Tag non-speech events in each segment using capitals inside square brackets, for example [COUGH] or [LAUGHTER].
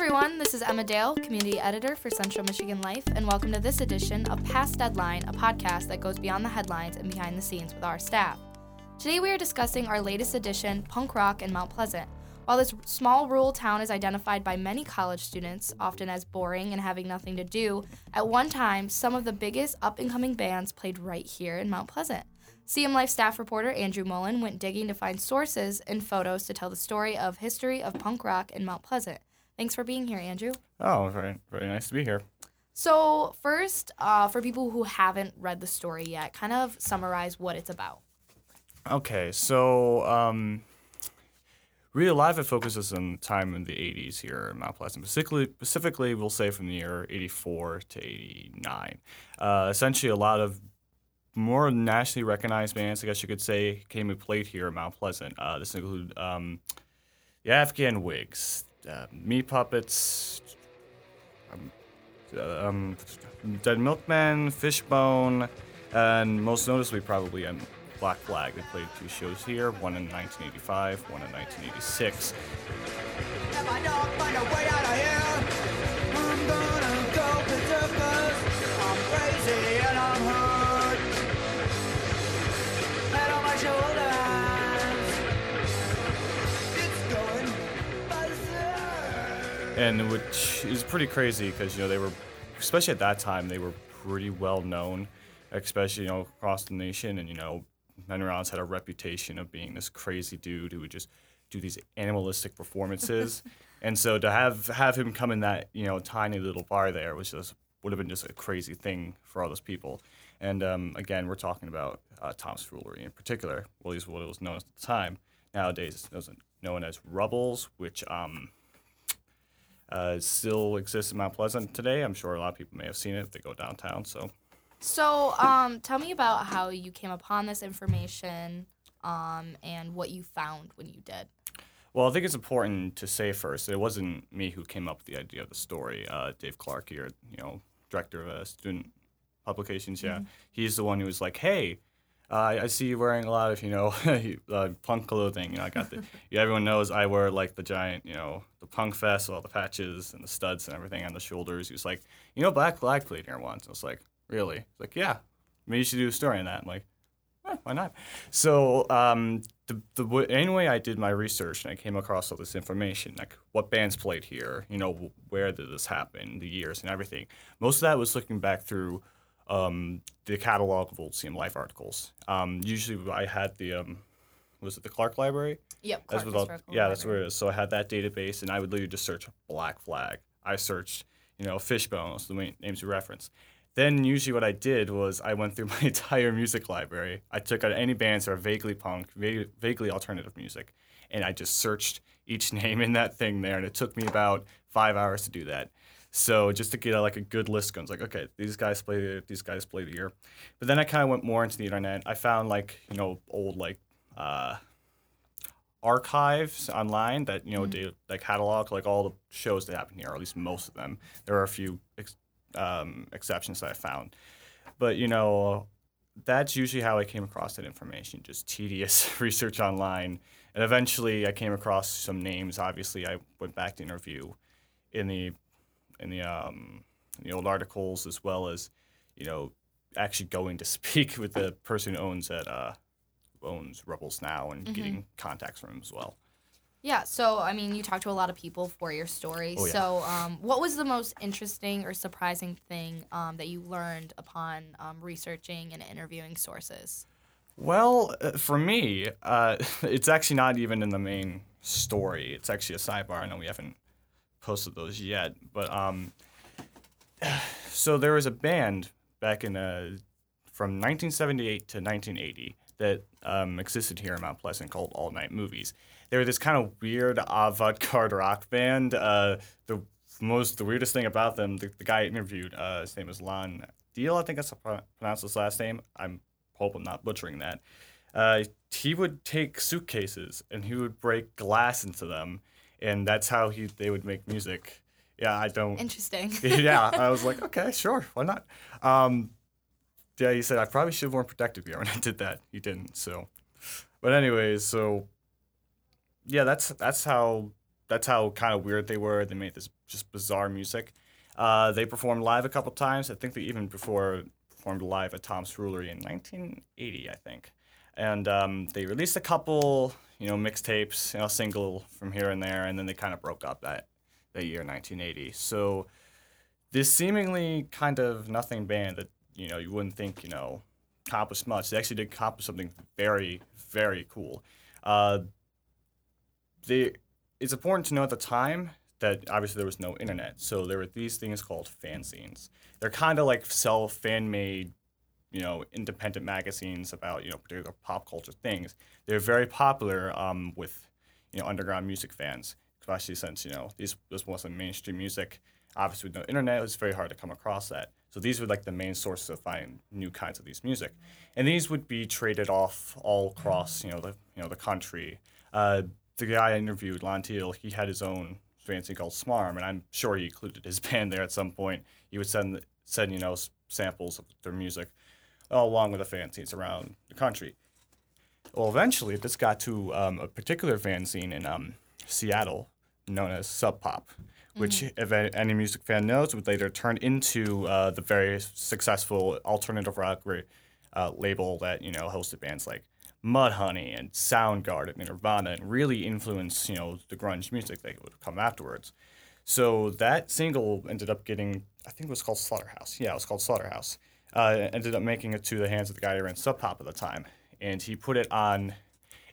everyone, this is Emma Dale, community editor for Central Michigan Life, and welcome to this edition of Past Deadline, a podcast that goes beyond the headlines and behind the scenes with our staff. Today we are discussing our latest edition, Punk Rock in Mount Pleasant. While this small rural town is identified by many college students, often as boring and having nothing to do, at one time, some of the biggest up and coming bands played right here in Mount Pleasant. CM Life staff reporter Andrew Mullen went digging to find sources and photos to tell the story of history of punk rock in Mount Pleasant. Thanks for being here, Andrew. Oh, very, very nice to be here. So, first, uh, for people who haven't read the story yet, kind of summarize what it's about. Okay, so um, lot of it focuses on time in the 80s here in Mount Pleasant. Specifically, specifically we'll say from the year 84 to 89. Uh, essentially, a lot of more nationally recognized bands, I guess you could say, came and played here in Mount Pleasant. Uh, this include um, the Afghan Whigs, uh, Meat Puppets, um, um, Dead Milkmen, Fishbone, and most noticeably probably um, Black Flag. They played two shows here, one in 1985, one in 1986. And which is pretty crazy because you know they were, especially at that time, they were pretty well known, especially you know across the nation, and you know, Men Rounds had a reputation of being this crazy dude who would just do these animalistic performances, [LAUGHS] and so to have have him come in that you know tiny little bar there was just would have been just a crazy thing for all those people. And um, again, we're talking about uh, Tom's Foolery in particular. Well, he's what it was known as at the time. Nowadays, it's known as Rubbles, which um, uh, still exists in Mount Pleasant today. I'm sure a lot of people may have seen it if they go downtown. So, So, um, tell me about how you came upon this information um, and what you found when you did. well, I think it's important to say first that it wasn't me who came up with the idea of the story. Uh, Dave Clark here, you know, director of uh, student publications. Yeah, he's the one who was like, "Hey, uh, I see you wearing a lot of you know [LAUGHS] uh, punk clothing. You know, I got the. [LAUGHS] yeah, everyone knows I wear like the giant, you know, the punk vest with all the patches and the studs and everything on the shoulders. He was like, you know, Black Flag played here once. I was like, really? He's like, yeah. Maybe you should do a story on that. I'm like, eh, why not? So um, the the anyway, I did my research and I came across all this information, like what bands played here, you know, where did this happen, the years and everything. Most of that was looking back through um, the catalog of old CM Life articles. Um, usually, I had the um, was it the Clarke Library? Yep. That's Clark what all, Historical yeah, that's where it is. So I had that database, and I would literally just search Black Flag. I searched, you know, Fishbones, the main names you reference. Then usually what I did was I went through [LAUGHS] my entire music library. I took out any bands that are vaguely punk, vaguely alternative music, and I just searched each [LAUGHS] name in that thing there, and it took me about five hours to do that. So just to get a, like a good list going, it's like okay, these guys played here, these guys played here. But then I kind of went more into the internet. I found like you know old like uh, archives online that you know they, that catalog like all the shows that happen here, or at least most of them. There are a few ex- um, exceptions that I found, but you know that's usually how I came across that information. Just tedious [LAUGHS] research online, and eventually I came across some names. Obviously, I went back to interview in the in the um, in the old articles as well as you know actually going to [LAUGHS] speak with the person who owns that uh, owns Rubbles now and getting contacts from him as well. Yeah, so I mean, you talked to a lot of people for your story. Oh, yeah. So, um, what was the most interesting or surprising thing um, that you learned upon um, researching and interviewing sources? Well, uh, for me, uh, [LAUGHS] it's actually not even in the main story. It's actually a sidebar. I know we haven't posted those yet, but um, [SIGHS] so there was a band back in uh, from 1978 to 1980 that um, existed here in Mount Pleasant called All Night Movies. They were this kind of weird avant-garde rock band. Uh, the most the weirdest thing about them, the, the guy I interviewed, uh, his name is Lon Deal. I think that's how pro- pronounce his last name. I'm hope I'm not butchering that. Uh, he would take suitcases and he would break glass into them, and that's how he they would make music. Yeah, I don't. Interesting. [LAUGHS] yeah, I was like, [LAUGHS] okay, sure, why not? Um, yeah, he said I probably should have worn protective gear when I did that. He didn't, so. But anyways, so yeah, that's that's how that's how kind of weird they were. They made this just bizarre music. Uh, they performed live a couple times. I think they even before performed live at Tom's Foolery in 1980, I think. And um, they released a couple, you know, mixtapes, you know, single from here and there, and then they kind of broke up that that year, 1980. So this seemingly kind of nothing band that you know you wouldn't think you know accomplished much. They actually did accomplish something very, very cool. Uh, they, it's important to know at the time that obviously there was no internet, so there were these things called fanzines. They're kind of like self fan made, you know, independent magazines about you know particular pop culture things. They're very popular um, with you know underground music fans, especially since you know these this wasn't mainstream music. Obviously, with no internet, it was very hard to come across that. So these were like the main sources of finding new kinds of these music, and these would be traded off all across you know the you know the country. Uh, the guy I interviewed, Lon Teal, he had his own fanzine called Smarm, and I'm sure he included his [LAUGHS] band there at some point. He would send send you know samples of their music, along with the fanzines around the country. Well, eventually, this got to um, a particular fanzine in um, Seattle known as Sub Pop, which, if any music fan knows, would later turn into uh, the very successful alternative rock uh, label that you know hosted bands like Mudhoney and Soundgarden and Nirvana, and really influenced you know the grunge music that would come afterwards. So that single ended up getting, I think it was called Slaughterhouse. Yeah, it was called Slaughterhouse. Uh, ended up making it to the hands of the guy who ran Sub Pop at the time, and he put it on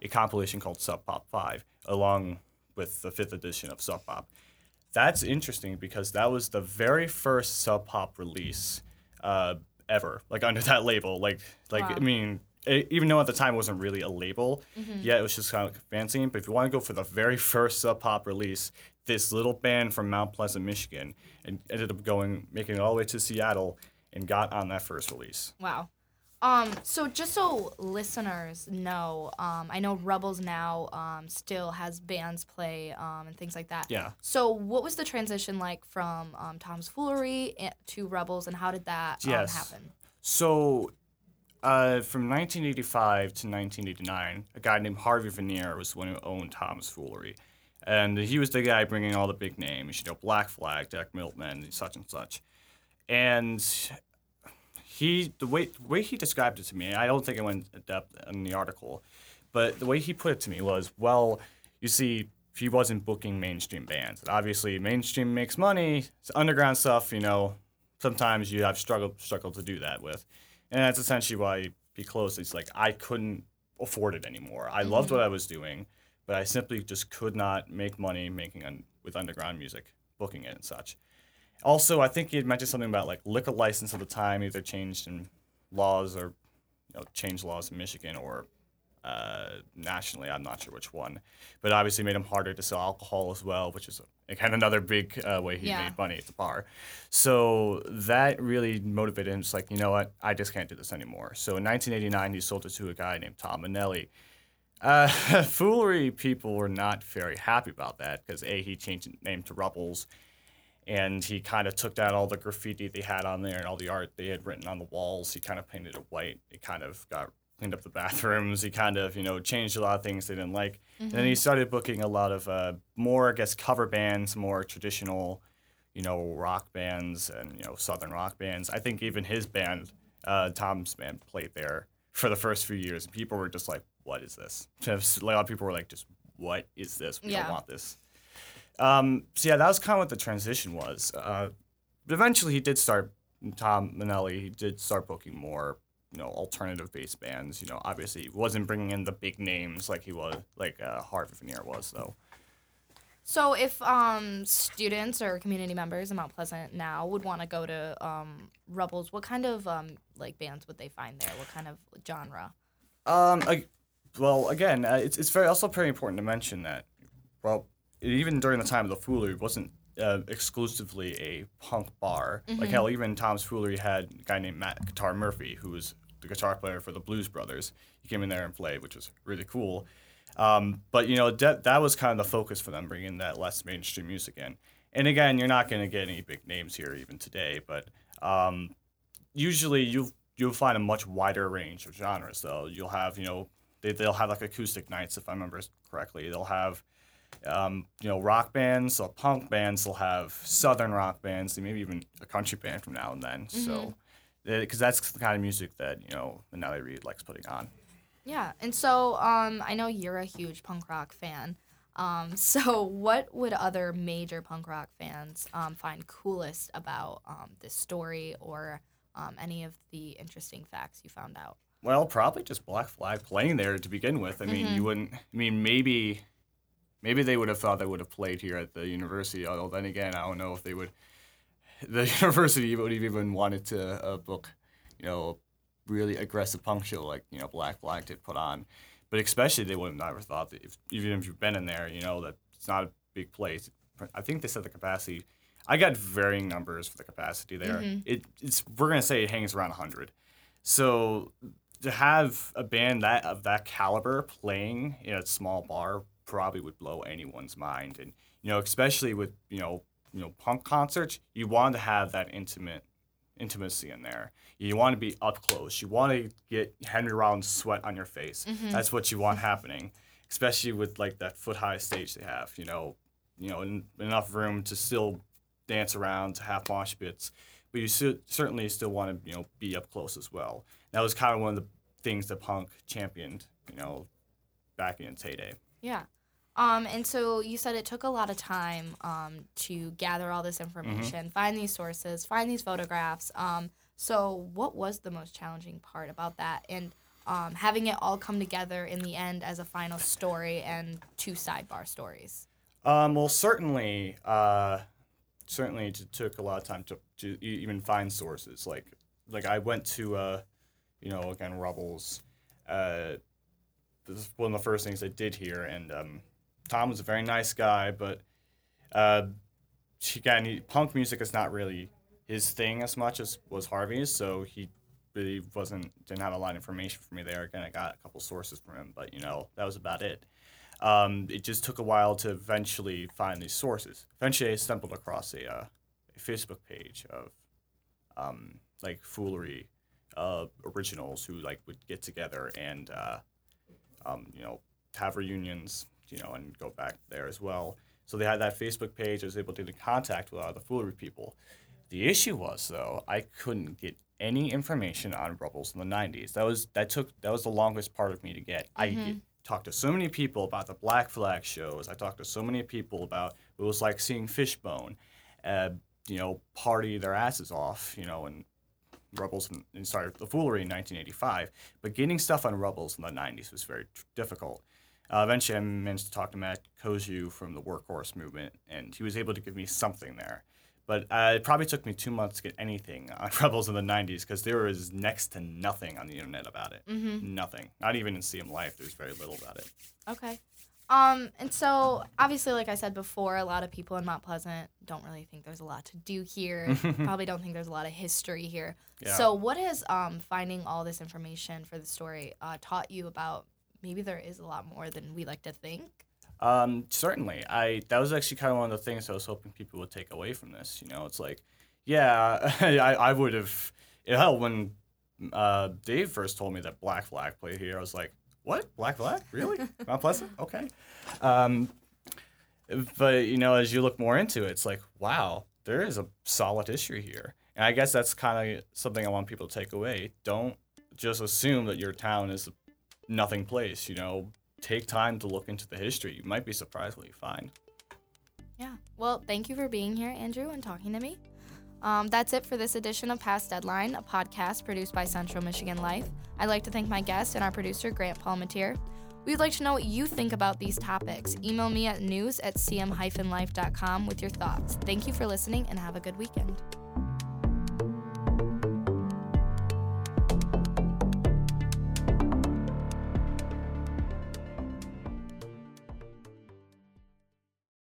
a compilation called Sub Pop Five, along with the fifth edition of Sub Pop. That's interesting because that was the very first Sub Pop release uh, ever, like under that label. Like, like Wow. I mean, e- even though at the time it wasn't really a label, yeah, it was just kind of like a fanzine. But if you want to go for the very first Sub Pop release, this little band from Mount Pleasant, Michigan, and ended up going, making it all the way to Seattle, and got on that first release. Wow. Um, so just so listeners know, um, I know Rubbles now um, still has bands play um, and things like that. Yeah. So what was the transition like from um, Tom's Foolery to Rubbles, and how did that um, Yes. happen? So, uh, from 1985 to 1989, a guy named Harvey Veneer was the one who owned Tom's Foolery. And he was the guy bringing all the big names, you know, Black Flag, Jack Miltman, such and such. And he, the way, the way he described it to me, I don't think it went in depth in the article, but the way he put it to me was, well, you see, he wasn't booking mainstream bands. And obviously, mainstream makes money. It's underground stuff, you know, sometimes you have struggled struggled to do that with, and that's essentially why he closed. It's like I couldn't afford it anymore. I loved mm-hmm. what I was doing, but I simply just could not make money making un- with underground music, booking it and such. Also, I think he had mentioned something about like liquor license at the time either changed in laws or you know, changed laws in Michigan or uh, nationally. I'm not sure which one, but obviously made him harder to sell alcohol as well, which is kind of another big uh, way he Yeah. made money at the bar. So that really motivated him. Just like you know what, I just can't do this anymore. So in 1989, he sold it to a guy named Tom Manelli. Uh, [LAUGHS] foolery people were not very happy about that because a he changed the name to Rubbles, and he kind of took down all the graffiti they had on there and all the art they had written on the walls. He kind of painted it white. He kind of got cleaned up the [LAUGHS] bathrooms. He kind of you know changed a lot of things they didn't like. And then he started booking a lot of uh, more I guess cover bands, more traditional, you know rock bands and you know southern rock bands. I think even his band, uh, Tom's band, played there for the first few years. And people were just like, "What is this?" [LAUGHS] Just, a lot of people were like, "Just what is this? We Yeah. don't want this." Um, so yeah, that was kind of what the transition was. Uh, but eventually, he did start. Tom Manelli, he did start booking more, you know, alternative based bands. You know, obviously, he wasn't bringing in the big names like he was, like uh, Harvey Veneer was, though. So if um, students or community members in Mount Pleasant now would want to go to um, Rubbles, what kind of um, like bands would they find there? What kind of genre? Um, I, well, again, uh, it's, it's very also very important to mention that, well, even during the time of the Foolery, it wasn't uh, exclusively a punk bar. Like hell, even Tom's Foolery had a guy named Matt Guitar Murphy, who was the guitar player for the Blues Brothers. He came in there and played, which was really cool. Um, but you know that that was kind of the focus for them, bringing that less mainstream music in. And again, you're not going to get any big names here even today, but um, usually you you'll find a much wider range of genres though. You'll have, you know, they they'll have like acoustic nights if I remember correctly. They'll have um, you know, rock bands, so punk bands they'll have southern rock bands, and maybe even a country band from now and then. So, because that's the kind of music that you know Nelly Reed likes putting on. Yeah, and so um, I know you're a huge punk rock fan. Um, [LAUGHS] so what would other major punk rock fans um, find coolest about um, this story or um, any of the interesting facts you found out? Well, probably just Black Flag playing there to begin with. I mean, you wouldn't. I mean, maybe, maybe they would have thought they would have played here at the university. Although then again, I don't know if they would. [LAUGHS] The [LAUGHS] university would have even wanted to uh, book, you know, a really aggressive punk show like you know Black Black did put on, but especially they would have never thought that if, even if you've been in there, you know that it's not a big place. I think they said the capacity. I got varying numbers for the capacity there. It, it's we're gonna say it hangs around 100. So to have a band that of that caliber playing in a small bar probably would blow anyone's mind. And you know especially with you know you know punk concerts you want to have that intimate intimacy in there. You want to be up close. You want to get henry rollins sweat on your face. Mm-hmm. That's what you want happening especially with like that foot high stage they have you know you know en- enough room to still dance around to have mosh pits, but you cer- certainly still want to you know be up close as well. That was kind of one of the things that punk championed you know back in its heyday. Yeah. Um, and so you said it took a lot of time um, to gather all this information, find these sources, find these photographs. Um, so what was the most challenging part about that? And um, having it all come together in the end as a final story and two sidebar stories. Um, well, certainly, uh, certainly it took a lot of time to, to even find sources. Like, like I went to, uh, you know, again, Rubbles. Uh, this is one of the first things I did here, and um, Tom was a very nice guy, but uh, again, punk music is not really his thing as much as was Harvey's, so he really wasn't didn't have a lot of information for me there. Again, I got a couple sources from him, but you know that was about it um, it just took a while to eventually find these sources. Eventually, I stumbled across a, uh, a Facebook page of um, like foolery uh, originals who like would get together and uh, um, you know have reunions, you know, and go back there as well. So they had that Facebook page. I was able to get in contact with a lot of the foolery people. The issue was though I couldn't get any information on Rubbles in the '90s. That was that took that was the longest part of me to get. I talked to so many people about the Black Flag shows. I talked to so many people about it was like seeing Fishbone, uh, you know, party their asses off, you know, and Rubbles and, started the foolery in 1985. But getting stuff on Rubbles in the 90s was very difficult. Uh, eventually, I managed to talk to Matt Kozu from the Workhorse Movement, and he was able to give me something there. But uh, it probably took me two months to get anything on [LAUGHS] Rubbles in the 90s because there was next to nothing on the internet about it. Nothing. Not even in CM Life, there's very little about it. Okay. Um, and so obviously, like I said before, a lot of people in Mount Pleasant don't really think there's a lot to do here. [LAUGHS] Probably don't think there's a lot of history here. Yeah. So, what has um, finding all this information for the story uh, taught you about? Maybe there is a lot more than we like to think. Um, certainly. I that was actually kind of one of the things I was hoping people would take away from this. You know, it's like, yeah, [LAUGHS] I, I would have. Hell, when uh, Dave first told me that Black Flag played here, I was like, what? Black Flag? Really? [LAUGHS] Mount Pleasant? Okay. Um, but you know, as you look more into it, it's like, wow, there is a solid history here. And I guess that's kind of something I want people to take away. Don't just assume that your town is a nothing place. You know, take time to look into the history. You might be surprised what you find. Yeah. Well, thank you for being here, Andrew, and talking to me. Um, that's it for this edition of Past Deadline, a podcast produced by Central Michigan Life. I'd like to thank my guest and our producer, Grant Palmatier. We'd like to know what you think about these topics. Email me at news at cm-life.com with your thoughts. Thank you for listening and have a good weekend.